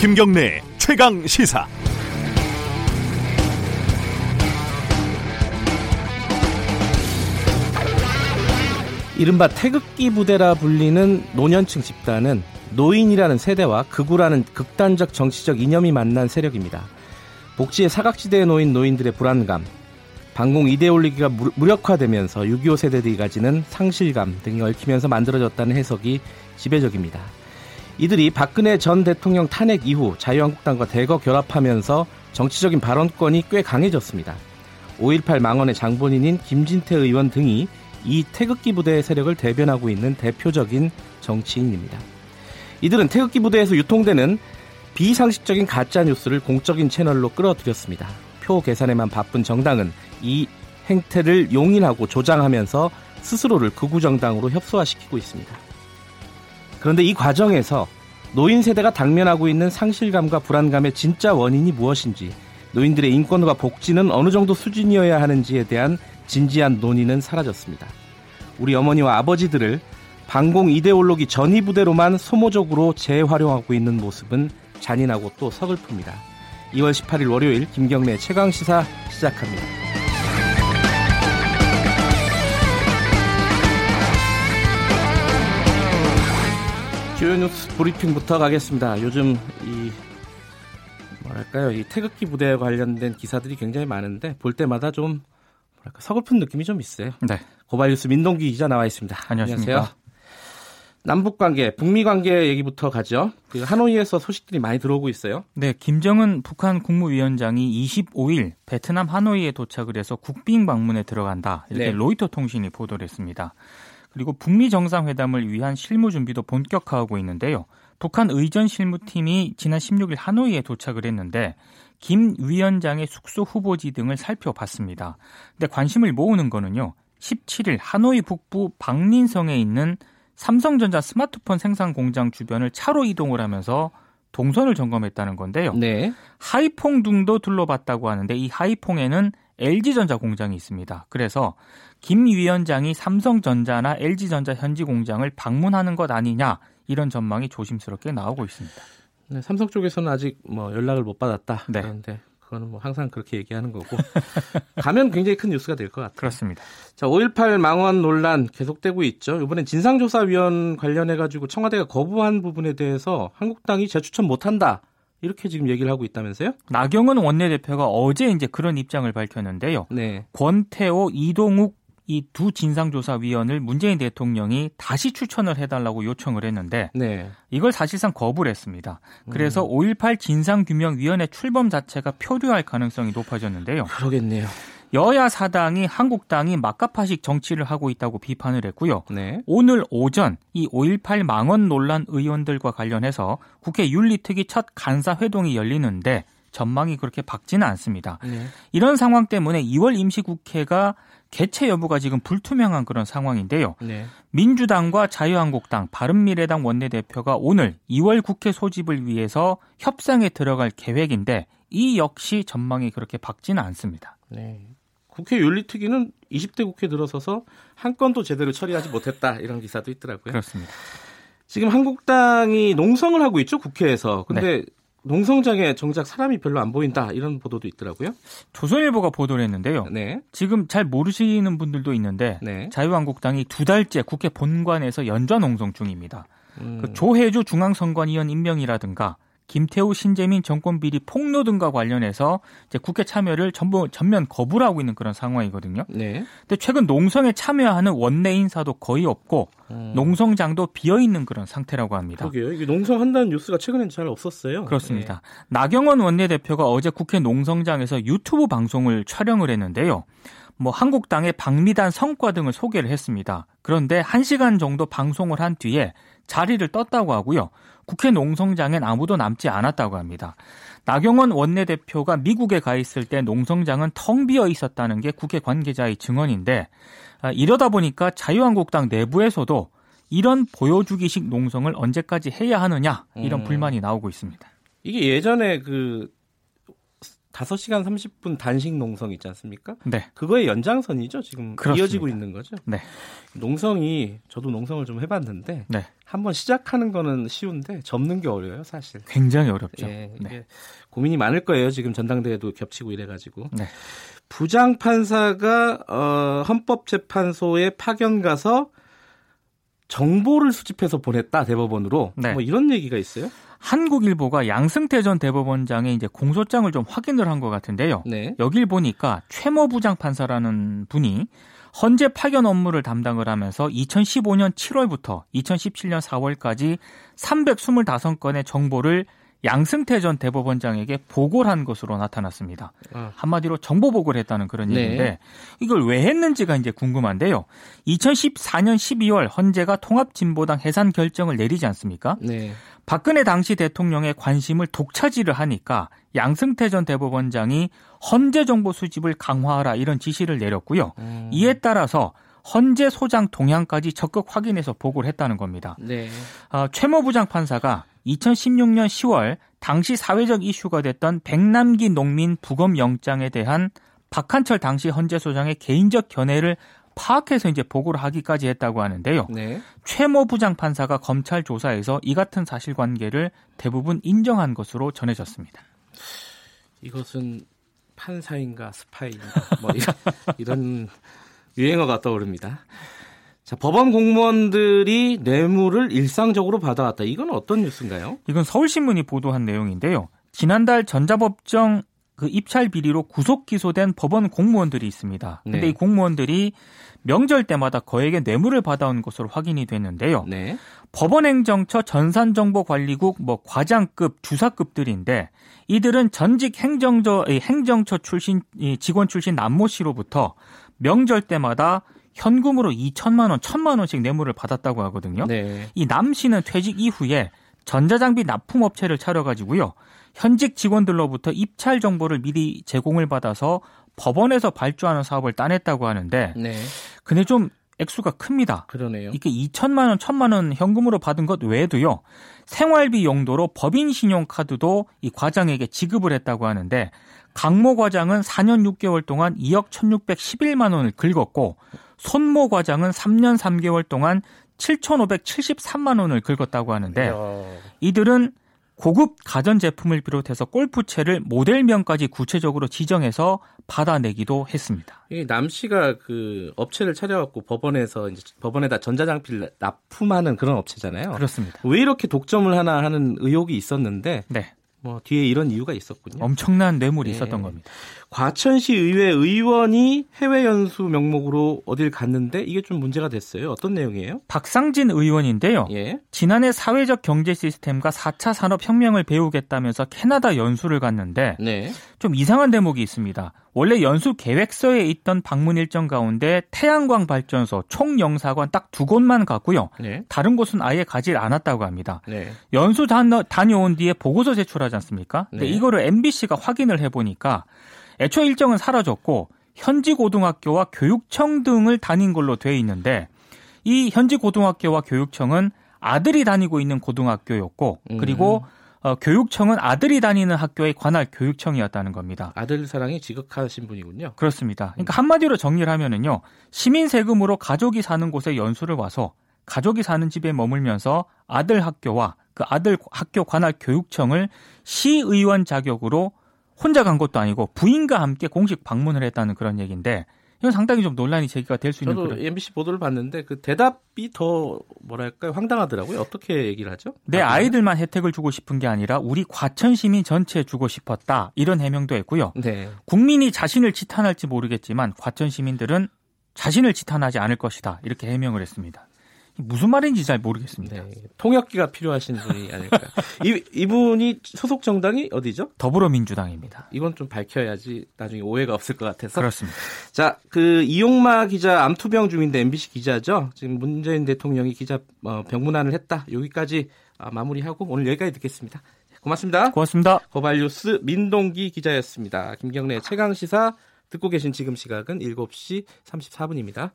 김경래 최강 시사. 이른바 태극기 부대라 불리는 노년층 집단은 노인이라는 세대와 극우라는 극단적 정치적 이념이 만난 세력입니다. 복지의 사각지대에 놓인 노인들의 불안감, 반공 이데올로기가 무력화되면서 6.25 세대들이 가지는 상실감 등이 얽히면서 만들어졌다는 해석이 지배적입니다. 이들이 박근혜 전 대통령 탄핵 이후 자유한국당과 대거 결합하면서 정치적인 발언권이 꽤 강해졌습니다. 5.18 망언의 장본인인 김진태 의원 등이 이 태극기 부대의 세력을 대변하고 있는 대표적인 정치인입니다. 이들은 태극기 부대에서 유통되는 비상식적인 가짜 뉴스를 공적인 채널로 끌어들였습니다. 표 계산에만 바쁜 정당은 이 행태를 용인하고 조장하면서 스스로를 극우 정당으로 협소화시키고 있습니다. 그런데 이 과정에서 노인 세대가 당면하고 있는 상실감과 불안감의 진짜 원인이 무엇인지, 노인들의 인권과 복지는 어느 정도 수준이어야 하는지에 대한 진지한 논의는 사라졌습니다. 우리 어머니와 아버지들을 반공 이데올로기 전위 부대로만 소모적으로 재활용하고 있는 모습은 잔인하고 또 서글픕니다. 2월 18일 월요일 김경래 최강 시사 시작합니다. 주요 뉴스 브리핑부터 가겠습니다. 요즘 이 뭐랄까요 이 태극기 부대에 관련된 기사들이 굉장히 많은데 볼 때마다 좀 뭐랄까 서글픈 느낌이 좀 있어요. 네. 고발뉴스 민동기 기자 나와 있습니다. 안녕하십니까. 안녕하세요. 남북 관계, 북미 관계 얘기부터 가죠. 그 하노이에서 소식들이 많이 들어오고 있어요. 네, 김정은 북한 국무위원장이 25일 베트남 하노이에 도착을 해서 국빈 방문에 들어간다. 이렇게 네. 로이터 통신이 보도를 했습니다. 그리고 북미 정상회담을 위한 실무 준비도 본격화하고 있는데요. 북한 의전 실무팀이 지난 16일 하노이에 도착을 했는데 김 위원장의 숙소 후보지 등을 살펴봤습니다. 근데 관심을 모으는 거는요. 17일 하노이 북부 박린성에 있는 삼성전자 스마트폰 생산 공장 주변을 차로 이동을 하면서 동선을 점검했다는 건데요. 네. 하이퐁둥도 둘러봤다고 하는데 이 하이퐁에는 LG전자 공장이 있습니다. 그래서 김 위원장이 삼성전자나 LG전자 현지 공장을 방문하는 것 아니냐 이런 전망이 조심스럽게 나오고 있습니다. 네, 삼성 쪽에서는 아직 뭐 연락을 못 받았다. 네. 그런데 그거는 뭐 항상 그렇게 얘기하는 거고 가면 굉장히 큰 뉴스가 될 것 같아요. 그렇습니다. 자, 5.18 망원 논란 계속되고 있죠. 이번엔 진상조사위원 관련해 가지고 청와대가 거부한 부분에 대해서 한국당이 재추천 못한다. 이렇게 지금 얘기를 하고 있다면서요? 나경원 원내대표가 어제 이제 그런 입장을 밝혔는데요. 네. 권태호, 이동욱 이 두 진상조사위원을 문재인 대통령이 다시 추천을 해달라고 요청을 했는데 네. 이걸 사실상 거부를 했습니다. 그래서 음. 5.18 진상규명위원회 출범 자체가 표류할 가능성이 높아졌는데요. 그러겠네요. 여야 사당이 한국당이 막가파식 정치를 하고 있다고 비판을 했고요. 네. 오늘 오전 이 5.18 망언 논란 의원들과 관련해서 국회 윤리특위 첫 간사 회동이 열리는데 전망이 그렇게 밝지는 않습니다. 네. 이런 상황 때문에 2월 임시국회가 개최 여부가 지금 불투명한 그런 상황인데요. 네. 민주당과 자유한국당, 바른미래당 원내대표가 오늘 2월 국회 소집을 위해서 협상에 들어갈 계획인데 이 역시 전망이 그렇게 밝지는 않습니다. 네. 국회 윤리특위는 20대 국회 들어서서 한 건도 제대로 처리하지 못했다 이런 기사도 있더라고요. 그렇습니다. 지금 한국당이 농성을 하고 있죠 국회에서. 근데 네. 농성장에 정작 사람이 별로 안 보인다 이런 보도도 있더라고요. 조선일보가 보도를 했는데요. 네. 지금 잘 모르시는 분들도 있는데 네. 자유한국당이 두 달째 국회 본관에서 연좌 농성 중입니다. 음. 그 조혜주 중앙선관위원 임명이라든가 김태우 신재민 정권 비리 폭로 등과 관련해서 이제 국회 참여를 전부 전면 거부를 하고 있는 그런 상황이거든요. 네. 근데 최근 농성에 참여하는 원내 인사도 거의 없고 음. 농성장도 비어 있는 그런 상태라고 합니다. 그러게요. 이게 농성한다는 뉴스가 최근엔 잘 없었어요. 그렇습니다. 네. 나경원 원내대표가 어제 국회 농성장에서 유튜브 방송을 촬영을 했는데요. 뭐 한국당의 박미단 성과 등을 소개를 했습니다. 그런데 1시간 정도 방송을 한 뒤에 자리를 떴다고 하고요. 국회 농성장엔 아무도 남지 않았다고 합니다. 나경원 원내대표가 미국에 가 있을 때 농성장은 텅 비어 있었다는 게 국회 관계자의 증언인데 아, 이러다 보니까 자유한국당 내부에서도 이런 보여주기식 농성을 언제까지 해야 하느냐 이런 음. 불만이 나오고 있습니다. 이게 예전에 그 5시간 30분 단식 농성 있지 않습니까? 네. 그거의 연장선이죠. 지금 그렇습니다. 이어지고 있는 거죠. 네. 농성이 저도 농성을 좀 해봤는데 네. 한번 시작하는 거는 쉬운데 접는 게 어려워요, 사실. 굉장히 어렵죠. 예, 네. 고민이 많을 거예요. 지금 전당대회도 겹치고 이래가지고. 네. 부장 판사가 어, 헌법재판소에 파견 가서 정보를 수집해서 보냈다 대법원으로 네. 뭐 이런 얘기가 있어요? 한국일보가 양승태 전 대법원장의 이제 공소장을 좀 확인을 한 것 같은데요. 네. 여길 보니까 최모 부장 판사라는 분이 헌재 파견 업무를 담당을 하면서 2015년 7월부터 2017년 4월까지 325건의 정보를 양승태 전 대법원장에게 보고를 한 것으로 나타났습니다. 아. 한마디로 정보 보고를 했다는 그런 네. 얘기인데 이걸 왜 했는지가 이제 궁금한데요. 2014년 12월 헌재가 통합진보당 해산 결정을 내리지 않습니까? 네. 박근혜 당시 대통령의 관심을 독차지를 하니까 양승태 전 대법원장이 헌재 정보 수집을 강화하라 이런 지시를 내렸고요. 음. 이에 따라서 헌재 소장 동향까지 적극 확인해서 보고를 했다는 겁니다. 네. 어, 최모 부장 판사가 2016년 10월 당시 사회적 이슈가 됐던 백남기 농민 부검 영장에 대한 박한철 당시 헌재소장의 개인적 견해를 파악해서 이제 보고를 하기까지 했다고 하는데요. 네. 최모 부장 판사가 검찰 조사에서 이 같은 사실관계를 대부분 인정한 것으로 전해졌습니다. 이것은 판사인가 스파인가 뭐 이런, 이런 유행어가 떠오릅니다. 자, 법원 공무원들이 뇌물을 일상적으로 받아왔다. 이건 어떤 뉴스인가요? 이건 서울신문이 보도한 내용인데요. 지난달 전자법정 그 입찰 비리로 구속 기소된 법원 공무원들이 있습니다. 근데 네. 이 공무원들이 명절 때마다 거액의 뇌물을 받아온 것으로 확인이 됐는데요. 네. 법원행정처 전산정보관리국 뭐 과장급, 주사급들인데 이들은 전직 행정처 행정처 출신 직원 출신 남모 씨로부터 명절 때마다 현금으로 2천만 원, 1천만 원씩 뇌물을 받았다고 하거든요. 네. 이남 씨는 퇴직 이후에 전자장비 납품업체를 차려가지고요. 현직 직원들로부터 입찰 정보를 미리 제공을 받아서 법원에서 발주하는 사업을 따냈다고 하는데 네. 근데 좀 액수가 큽니다. 그러네요. 이게 2천만 원, 1천만 원 현금으로 받은 것 외에도요. 생활비 용도로 법인 신용카드도 이 과장에게 지급을 했다고 하는데 강모 과장은 4년 6개월 동안 2억 1,611만 원을 긁었고 손모 과장은 3년 3개월 동안 7,573만 원을 긁었다고 하는데. 이들은 고급 가전제품을 비롯해서 골프채를 모델명까지 구체적으로 지정해서 받아내기도 했습니다. 남 씨가 그 업체를 차려갖고 법원에서 이제 법원에다 전자장피를 납품하는 그런 업체잖아요. 그렇습니다. 왜 이렇게 독점을 하나 하는 의혹이 있었는데 네. 뭐 뒤에 이런 이유가 있었군요. 엄청난 뇌물이 네. 있었던 겁니다. 과천시 의회 의원이 해외 연수 명목으로 어딜 갔는데 이게 좀 문제가 됐어요. 어떤 내용이에요? 박상진 의원인데요. 예. 지난해 사회적 경제 시스템과 4차 산업 혁명을 배우겠다면서 캐나다 연수를 갔는데 네. 좀 이상한 대목이 있습니다. 원래 연수 계획서에 있던 방문 일정 가운데 태양광 발전소, 총영사관 딱 두 곳만 갔고요. 네. 다른 곳은 아예 가지 않았다고 합니다. 네. 연수 다녀온 뒤에 보고서 제출하지 않습니까? 근데 네. 이거를 MBC가 확인을 해보니까 애초 일정은 사라졌고 현지 고등학교와 교육청 등을 다닌 걸로 돼 있는데 이 현지 고등학교와 교육청은 아들이 다니고 있는 고등학교였고 그리고 음. 어, 교육청은 아들이 다니는 학교의 관할 교육청이었다는 겁니다. 아들 사랑이 지극하신 분이군요. 그렇습니다. 그러니까 한마디로 정리를 하면은요. 시민 세금으로 가족이 사는 곳에 연수를 와서 가족이 사는 집에 머물면서 아들 학교와 그 아들 학교 관할 교육청을 시의원 자격으로 혼자 간 것도 아니고 부인과 함께 공식 방문을 했다는 그런 얘기인데 이건 상당히 좀 논란이 제기가 될 수 있는 저도 그런... MBC 보도를 봤는데 그 대답이 더 뭐랄까요 황당하더라고요. 어떻게 얘기를 하죠? 내 아이들만 혜택을 주고 싶은 게 아니라 우리 과천 시민 전체에 주고 싶었다 이런 해명도 했고요. 네. 국민이 자신을 지탄할지 모르겠지만 과천 시민들은 자신을 지탄하지 않을 것이다 이렇게 해명을 했습니다. 무슨 말인지 잘 모르겠습니다. 네, 통역기가 필요하신 분이 아닐까. 이, 이분이 소속 정당이 어디죠? 더불어민주당입니다. 이건 좀 밝혀야지 나중에 오해가 없을 것 같아서. 그렇습니다. 자, 그 이용마 기자 암투병 중인데 MBC 기자죠. 지금 문재인 대통령이 기자 어, 병문안을 했다. 여기까지 아, 마무리하고 오늘 여기까지 듣겠습니다. 고맙습니다. 고맙습니다. 고발뉴스 민동기 기자였습니다. 김경래 최강 시사 듣고 계신 지금 시각은 7시 34분입니다.